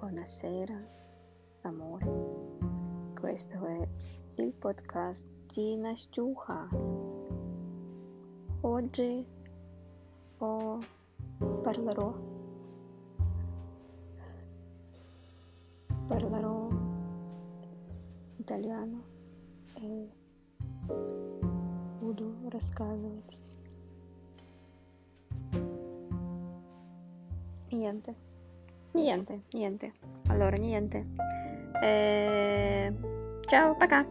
Buonasera, amore. Questo è il podcast di Настюха. Oggi ho parlerò parlerò italiano e буду рассказывать. Niente. Niente, niente. Allora, niente. Eh, ciao, paca.